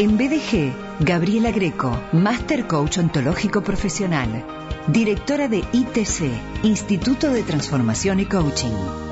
En BDG, Gabriela Greco, Master Coach Ontológico Profesional, directora de ITC, Instituto de Transformación y Coaching.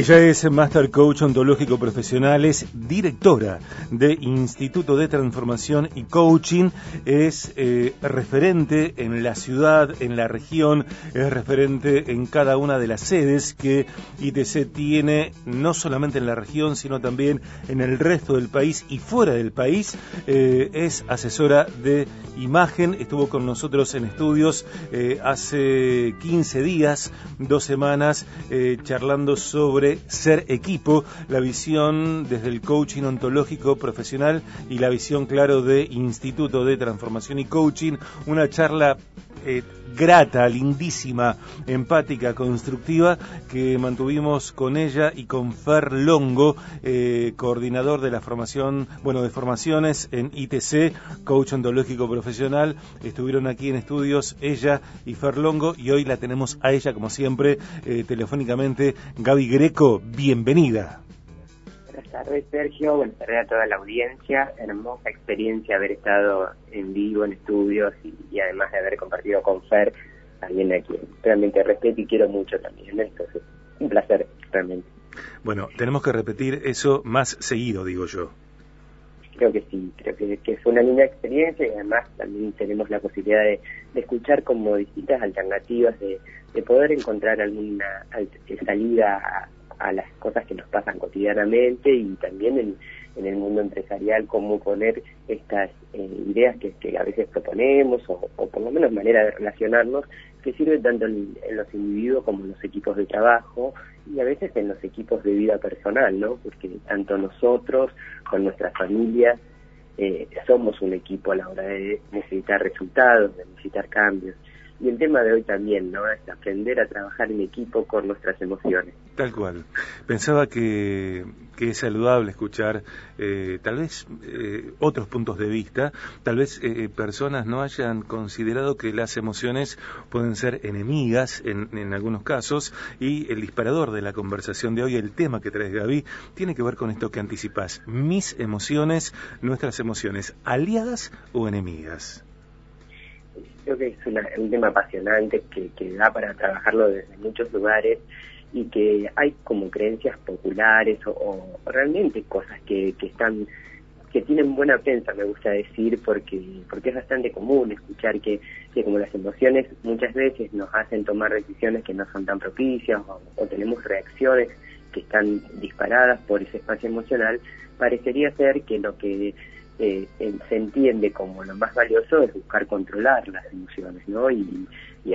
Ella es Master Coach Ontológico Profesional, es directora de Instituto de Transformación y Coaching, es eh, referente en la ciudad, en la región, es referente en cada una de las sedes que ITC tiene, no solamente en la región, sino también en el resto del país y fuera del país. Eh, es asesora de imagen, estuvo con nosotros en estudios eh, hace 15 días, dos semanas, charlando sobre ser equipo, la visión desde el coaching ontológico profesional y la visión, claro, de Instituto de Transformación y Coaching, una charla eh, grata, lindísima, empática, constructiva que mantuvimos con ella y con Fer Longo, eh, coordinador de la formación, bueno, de formaciones en ITC, coach ontológico profesional. Estuvieron aquí en estudios ella y Fer Longo y hoy la tenemos a ella, como siempre, eh, telefónicamente. Gaby Greco, bienvenida. Buenas tardes, Sergio. Buenas tardes a toda la audiencia. Hermosa experiencia haber estado en vivo en estudios y, además de haber compartido con Fer, alguien a quien realmente respeto y quiero mucho también. Entonces, un placer, realmente. Bueno, tenemos que repetir eso más seguido, digo yo. Creo que sí, creo que, que fue una linda experiencia y además también tenemos la posibilidad de, escuchar como distintas alternativas, de, de poder encontrar alguna salida a, a las cosas que nos pasan cotidianamente y también en, el mundo empresarial cómo poner estas eh, ideas que, a veces proponemos o, por lo menos manera de relacionarnos que sirven tanto en, los individuos como en los equipos de trabajo y a veces en los equipos de vida personal, ¿no? Porque tanto nosotros con nuestras familias eh, somos un equipo a la hora de necesitar resultados, de necesitar cambios. Y el tema de hoy también, ¿no? Es aprender a trabajar en equipo con nuestras emociones. Tal cual. Pensaba que, es saludable escuchar eh, tal vez eh, otros puntos de vista, tal vez eh, personas no hayan considerado que las emociones pueden ser enemigas en, en, algunos casos y el disparador de la conversación de hoy, el tema que traes Gaby, tiene que ver con esto que anticipas, mis emociones, nuestras emociones, aliadas o enemigas creo que es un tema apasionante que, que da para trabajarlo desde muchos lugares y que hay como creencias populares o, realmente cosas que, que están que tienen buena prensa, me gusta decir, porque porque es bastante común escuchar que, que como las emociones muchas veces nos hacen tomar decisiones que no son tan propicias o tenemos reacciones que están disparadas por ese espacio emocional, parecería ser que lo que eh, se entiende como lo más valioso es buscar controlar las emociones, ¿no? Y,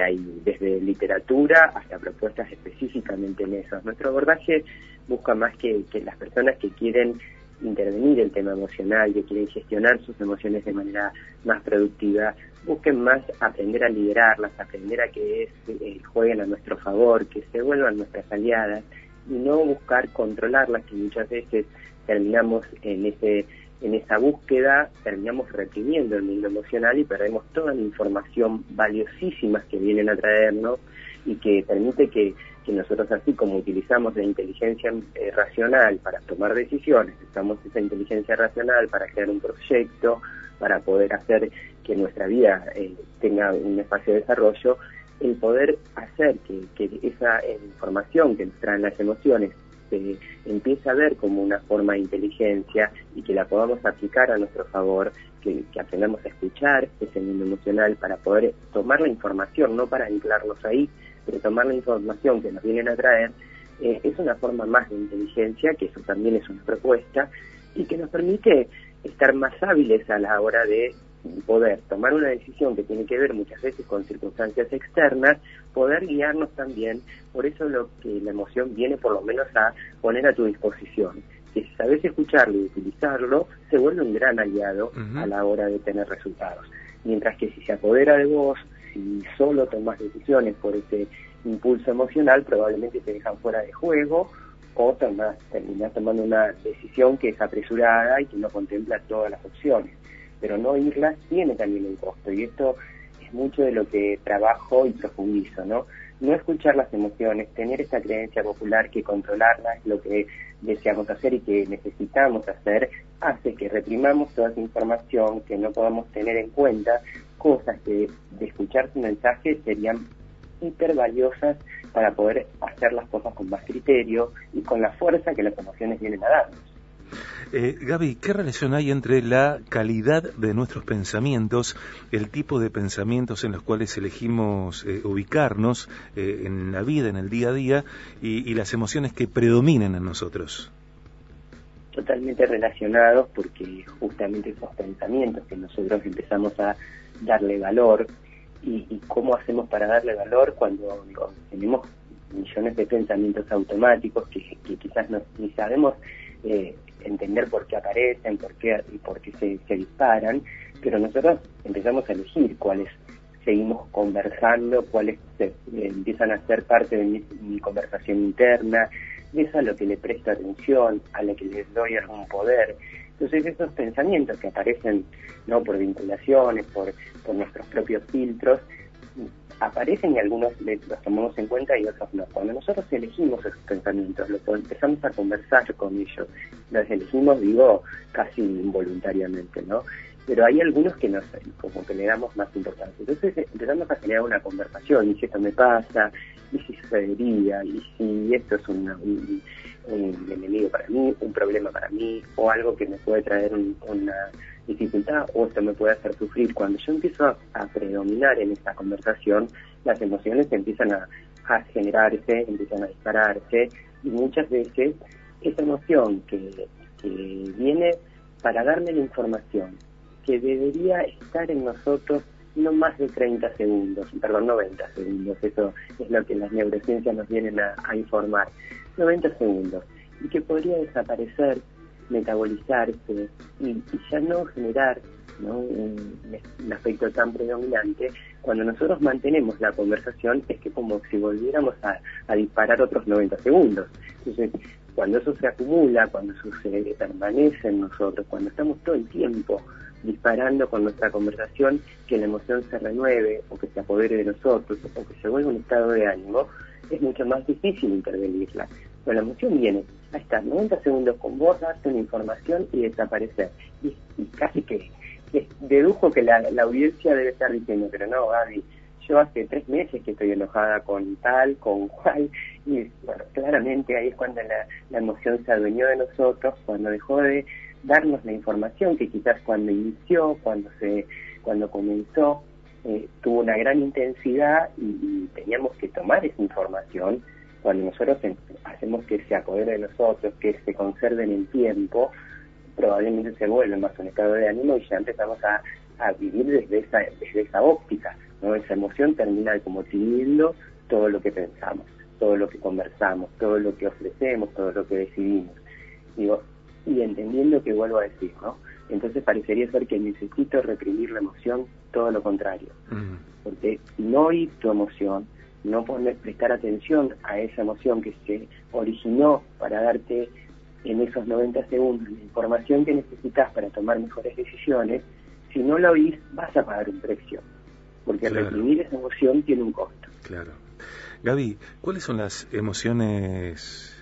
hay desde literatura hasta propuestas específicamente en eso. Nuestro abordaje busca más que, las personas que quieren intervenir el tema emocional, que quieren gestionar sus emociones de manera más productiva, busquen más aprender a liderarlas, aprender a que eh, jueguen a nuestro favor, que se vuelvan nuestras aliadas y no buscar controlarlas, que muchas veces terminamos en ese en esa búsqueda terminamos reprimiendo el mundo emocional y perdemos toda la información valiosísima que vienen a traernos y que permite que, nosotros así como utilizamos la inteligencia eh, racional para tomar decisiones, usamos esa inteligencia racional para crear un proyecto, para poder hacer que nuestra vida eh, tenga un espacio de desarrollo, el poder hacer que, que esa información que nos traen las emociones se empiece a ver como una forma de inteligencia y que la podamos aplicar a nuestro favor, que, aprendamos a escuchar ese mundo emocional para poder tomar la información, no para anclarnos ahí, pero tomar la información que nos vienen a traer, eh, es una forma más de inteligencia, que eso también es una propuesta, y que nos permite estar más hábiles a la hora de poder tomar una decisión que tiene que ver muchas veces con circunstancias externas, poder guiarnos también, por eso lo que la emoción viene por lo menos a poner a tu disposición. Que si sabes escucharlo y utilizarlo, se vuelve un gran aliado a la hora de tener resultados. Mientras que si se apodera de vos, si solo tomas decisiones por ese impulso emocional, probablemente te dejan fuera de juego o terminas tomando una decisión que es apresurada y que no contempla todas las opciones pero no irlas tiene también un costo y esto es mucho de lo que trabajo y profundizo, ¿no? no escuchar las emociones, tener esta creencia popular que controlarla es lo que deseamos hacer y que necesitamos hacer, hace que reprimamos toda esa información, que no podamos tener en cuenta cosas que de escuchar su mensaje serían hiper valiosas para poder hacer las cosas con más criterio y con la fuerza que las emociones vienen a darnos. Eh, Gaby, ¿qué relación hay entre la calidad de nuestros pensamientos, el tipo de pensamientos en los cuales elegimos eh, ubicarnos eh, en la vida, en el día a día, y, las emociones que predominan en nosotros? Totalmente relacionados porque justamente esos pensamientos que nosotros empezamos a darle valor y, cómo hacemos para darle valor cuando tenemos millones de pensamientos automáticos que, quizás no, ni sabemos eh, entender por qué aparecen, por qué y por qué se, disparan, pero nosotros empezamos a elegir cuáles seguimos conversando, cuáles empiezan a ser parte de mi, conversación interna, de eso a lo que le presto atención, a lo que les doy algún poder. Entonces esos pensamientos que aparecen no por vinculaciones, por nuestros propios filtros, aparecen y algunos los tomamos en cuenta y otros no. Cuando nosotros elegimos esos pensamientos, lo, empezamos a conversar con ellos, los elegimos, digo, casi involuntariamente, ¿no? Pero hay algunos que nos, como que le damos más importancia. Entonces eh, empezamos a generar una conversación, y si esto me pasa, y si sucedería, y si esto es un, enemigo para mí, un problema para mí, o algo que me puede traer una dificultad o esto me puede hacer sufrir. Cuando yo empiezo a, predominar en esta conversación, las emociones empiezan a, generarse, empiezan a dispararse y muchas veces esa emoción que, viene para darme la información que debería estar en nosotros no más de 30 segundos, perdón, 90 segundos, eso es lo que las neurociencias nos vienen a, a informar, 90 segundos, y que podría desaparecer metabolizarse y, ya no generar Un, aspecto tan predominante, cuando nosotros mantenemos la conversación es que como si volviéramos a, disparar otros 90 segundos. Entonces, cuando eso se acumula, cuando eso se permanece en nosotros, cuando estamos todo el tiempo disparando con nuestra conversación, que la emoción se renueve o que se apodere de nosotros o que se vuelva un estado de ánimo, es mucho más difícil intervenirla. Pero la emoción viene a estar 90 segundos con vos, darte una información y desaparecer. Y, casi que, dedujo que la, audiencia debe estar diciendo, pero no, Gaby, yo hace tres meses que estoy enojada con tal, con cual, y bueno, claramente ahí es cuando la, la emoción se adueñó de nosotros, cuando dejó de darnos la información que quizás cuando inició, cuando se, cuando comenzó, eh, tuvo una gran intensidad y, teníamos que tomar esa información cuando nosotros hacemos que se apodere de nosotros, que se conserve en el tiempo, probablemente se vuelve más un estado de ánimo y ya empezamos a, vivir desde esa, desde esa óptica, ¿no? Esa emoción termina como teniendo todo lo que pensamos, todo lo que conversamos, todo lo que ofrecemos, todo lo que decidimos. Digo, y entendiendo que vuelvo a decir, ¿no? Entonces parecería ser que necesito reprimir la emoción, todo lo contrario. Porque no oír tu emoción, no poner, prestar atención a esa emoción que se originó para darte en esos 90 segundos la información que necesitas para tomar mejores decisiones, si no la oís vas a pagar un precio. Porque reprimir esa emoción tiene un costo. Claro. Gaby, ¿cuáles son las emociones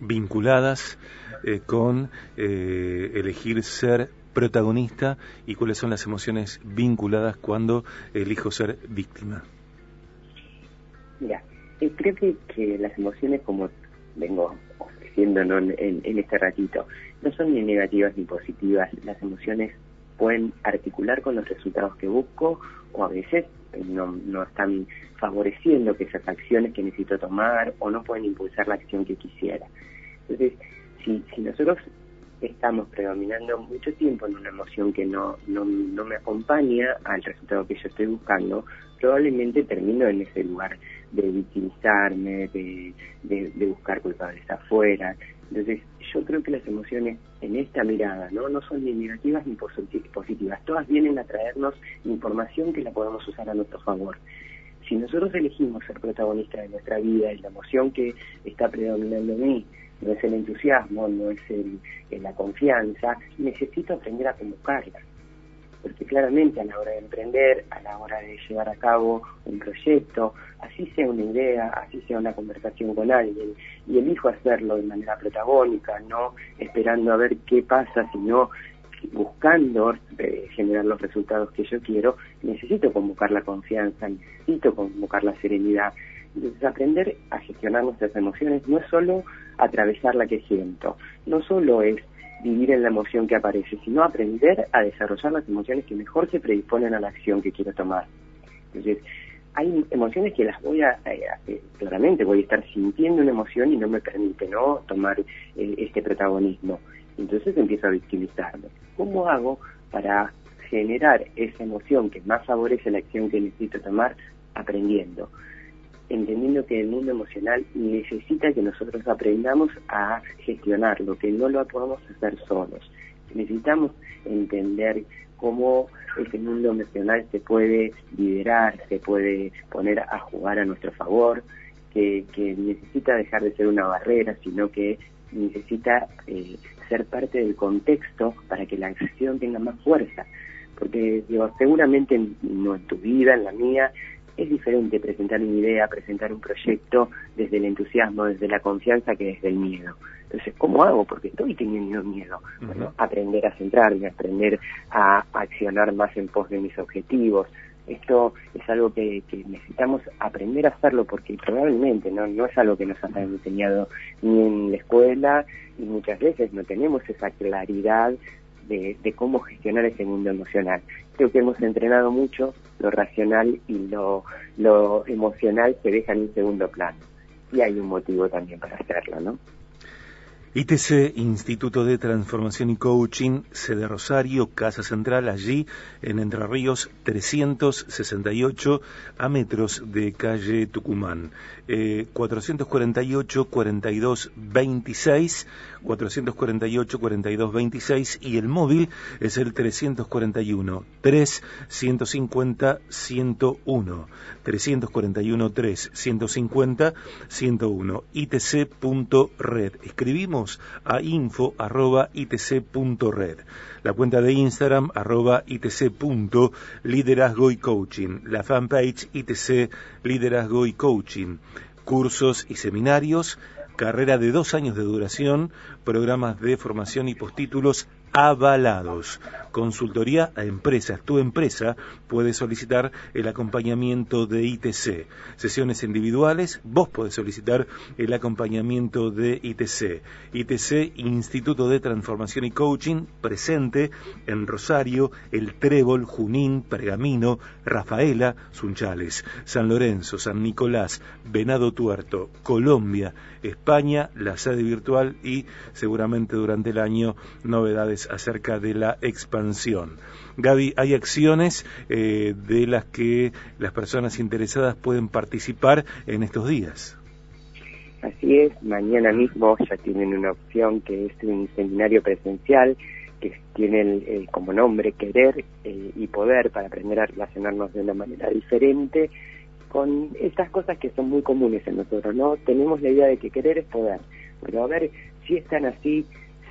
vinculadas eh, con eh, elegir ser protagonista y cuáles son las emociones vinculadas cuando elijo ser víctima. Mira, eh, creo que, las emociones, como vengo ofreciendo en, en este ratito, no son ni negativas ni positivas. Las emociones pueden articular con los resultados que busco o a veces no, no están favoreciendo que esas acciones que necesito tomar o no pueden impulsar la acción que quisiera. Entonces, si, si nosotros estamos predominando mucho tiempo en una emoción que no, no, no me acompaña al resultado que yo estoy buscando, probablemente termino en ese lugar de victimizarme, de, de, buscar culpables afuera. Entonces, yo creo que las emociones en esta mirada no, no son ni negativas ni positivas, todas vienen a traernos información que la podemos usar a nuestro favor. Si nosotros elegimos ser protagonistas de nuestra vida y la emoción que está predominando en mí no es el entusiasmo, no es el, la confianza, necesito aprender a convocarla. porque claramente a la hora de emprender, a la hora de llevar a cabo un proyecto, así sea una idea, así sea una conversación con alguien, y elijo hacerlo de manera protagónica, no esperando a ver qué pasa, sino buscando eh, generar los resultados que yo quiero, necesito convocar la confianza, necesito convocar la serenidad. Entonces, aprender a gestionar nuestras emociones no es solo atravesar la que siento, no solo es vivir en la emoción que aparece, sino aprender a desarrollar las emociones que mejor se predisponen a la acción que quiero tomar. Entonces, hay emociones que las voy a, eh, eh, claramente voy a estar sintiendo una emoción y no me permite no tomar eh, este protagonismo. Entonces empiezo a victimizarme. ¿Cómo hago para generar esa emoción que más favorece la acción que necesito tomar? Aprendiendo entendiendo que el mundo emocional necesita que nosotros aprendamos a gestionarlo, que no lo podamos hacer solos. Necesitamos entender cómo este mundo emocional se puede liderar, se puede poner a jugar a nuestro favor, que, necesita dejar de ser una barrera, sino que necesita eh, ser parte del contexto para que la acción tenga más fuerza. Porque digo, seguramente no en tu vida, en la mía, es diferente presentar una idea, presentar un proyecto desde el entusiasmo, desde la confianza que desde el miedo. Entonces, ¿cómo hago? Porque estoy teniendo miedo. Bueno, aprender a centrarme, aprender a accionar más en pos de mis objetivos. Esto es algo que, necesitamos aprender a hacerlo porque probablemente no, no es algo que nos han enseñado ni en la escuela y muchas veces no tenemos esa claridad de, de, cómo gestionar ese mundo emocional. Creo que hemos entrenado mucho lo racional y lo, lo emocional se dejan en segundo plano. Y hay un motivo también para hacerlo, ¿no? ITC, Instituto de Transformación y Coaching, sede Rosario, Casa Central, allí en Entre Ríos 368, a metros de calle Tucumán. 448 42 26, 448 42 26 y el móvil es el 341 3 150 101, 341 3 150 101, itc.red. Escribimos a info arroba itc.red. La cuenta de Instagram arroba itc.liderazgo y coaching. La fanpage itc liderazgo y coaching. Cursos y seminarios carrera de dos años de duración, programas de formación y postítulos avalados. Consultoría a empresas. Tu empresa puede solicitar el acompañamiento de ITC. Sesiones individuales, vos podés solicitar el acompañamiento de ITC. ITC, Instituto de Transformación y Coaching, presente en Rosario, El Trébol, Junín, Pergamino, Rafaela, Sunchales, San Lorenzo, San Nicolás, Venado Tuerto, Colombia, España, la sede virtual y seguramente durante el año novedades acerca de la expansión. Gaby, hay acciones eh, de las que las personas interesadas pueden participar en estos días. Así es, mañana mismo ya tienen una opción que es un seminario presencial que tiene como nombre querer eh, y poder para aprender a relacionarnos de una manera diferente con estas cosas que son muy comunes en nosotros, ¿no? Tenemos la idea de que querer es poder, pero a ver si están así,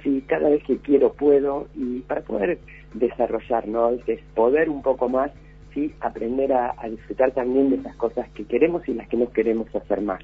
si cada vez que quiero puedo y para poder desarrollar, ¿no? Es poder un poco más, sí, aprender a, disfrutar también de esas cosas que queremos y las que no queremos hacer más.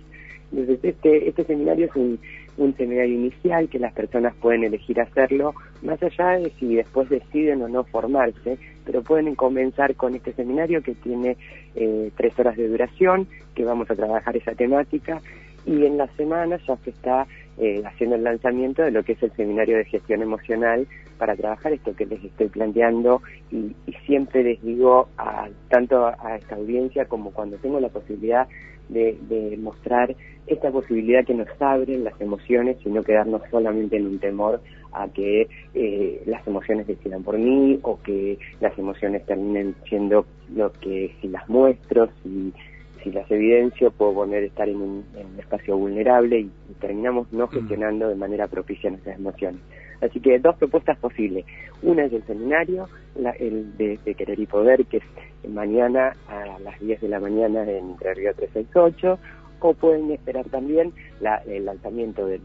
Entonces, este, este seminario es un, un seminario inicial que las personas pueden elegir hacerlo, más allá de si después deciden o no formarse, pero pueden comenzar con este seminario que tiene eh, tres horas de duración, que vamos a trabajar esa temática, y en la semana ya se está eh, haciendo el lanzamiento de lo que es el seminario de gestión emocional para trabajar esto que les estoy planteando. Y, siempre les digo a, tanto a esta audiencia como cuando tengo la posibilidad de, mostrar esta posibilidad que nos abren las emociones y no quedarnos solamente en un temor a que eh, las emociones decidan por mí o que las emociones terminen siendo lo que si las muestro, si si las evidencio, puedo poner estar en un, espacio vulnerable y, terminamos no mm. gestionando de manera propicia nuestras emociones. Así que dos propuestas posibles. Una es el seminario, el de, Querer y Poder, que es mañana a las 10 de la mañana en Entre Río 368, o pueden esperar también el lanzamiento del,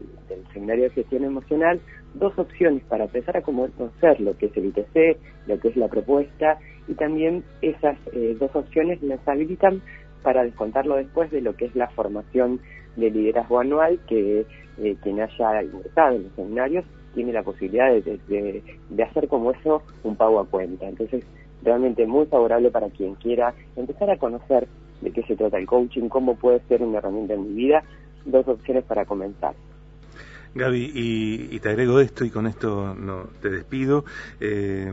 seminario de gestión emocional, dos opciones para empezar a conocer lo que es el ITC, lo que es la propuesta, y también esas eh, dos opciones les habilitan para descontarlo después de lo que es la formación de liderazgo anual, que eh, quien haya ingresado en los seminarios tiene la posibilidad de, de hacer como eso un pago a cuenta. Entonces, realmente muy favorable para quien quiera empezar a conocer de qué se trata el coaching, cómo puede ser una herramienta en mi vida, dos opciones para comenzar. Gaby, y, te agrego esto y con esto no te despido. Eh,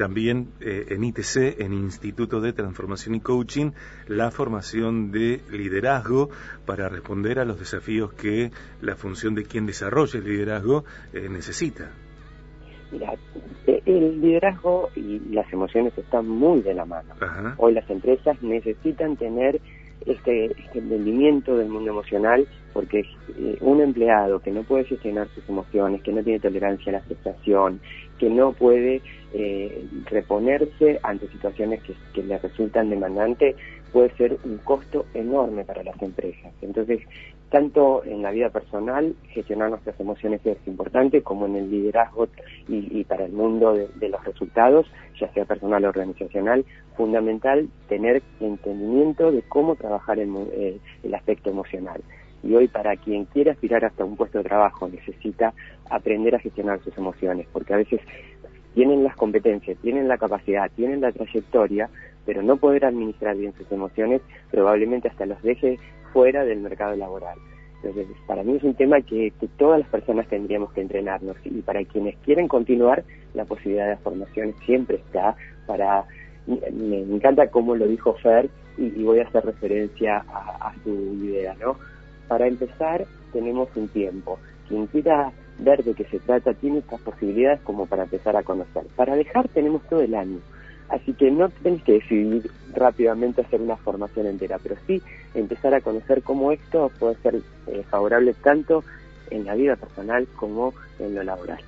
también eh, en ITC, en Instituto de Transformación y Coaching, la formación de liderazgo para responder a los desafíos que la función de quien desarrolla el liderazgo eh, necesita. Mira, eh, el liderazgo y las emociones están muy de la mano. Hoy las empresas necesitan tener este, este, entendimiento del mundo emocional porque eh, un empleado que no puede gestionar sus emociones, que no tiene tolerancia a la frustración, que no puede eh, reponerse ante situaciones que, que le resultan demandantes, puede ser un costo enorme para las empresas. Entonces, tanto en la vida personal, gestionar nuestras emociones es importante, como en el liderazgo y, para el mundo de, los resultados, ya sea personal o organizacional, fundamental tener entendimiento de cómo trabajar en, eh, el aspecto emocional. Y hoy para quien quiere aspirar hasta un puesto de trabajo necesita aprender a gestionar sus emociones, porque a veces tienen las competencias, tienen la capacidad, tienen la trayectoria, pero no poder administrar bien sus emociones probablemente hasta los deje fuera del mercado laboral. Entonces, para mí es un tema que, todas las personas tendríamos que entrenarnos y para quienes quieren continuar, la posibilidad de formación siempre está para... Me, encanta cómo lo dijo Fer y, voy a hacer referencia a, a, su idea, ¿no? Para empezar, tenemos un tiempo. Quien quiera ver de qué se trata tiene estas posibilidades como para empezar a conocer. Para dejar tenemos todo el año. Así que no tenés que decidir rápidamente hacer una formación entera, pero sí empezar a conocer cómo esto puede ser eh, favorable tanto en la vida personal como en lo laboral.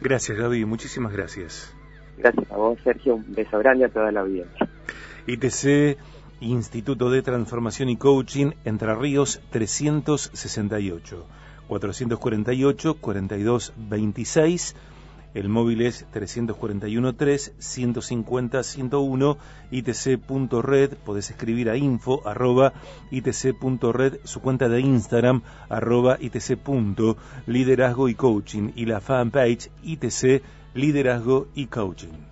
Gracias Gaby, muchísimas gracias. Gracias a vos Sergio, un beso grande a toda la audiencia. ITC, Instituto de Transformación y Coaching, Entre Ríos 368, 448 4226 el móvil es 341-3-150-101 itc.red. Podés escribir a info arroba itc.red, su cuenta de Instagram arroba itc. Liderazgo y coaching y la fanpage itc Liderazgo y Coaching.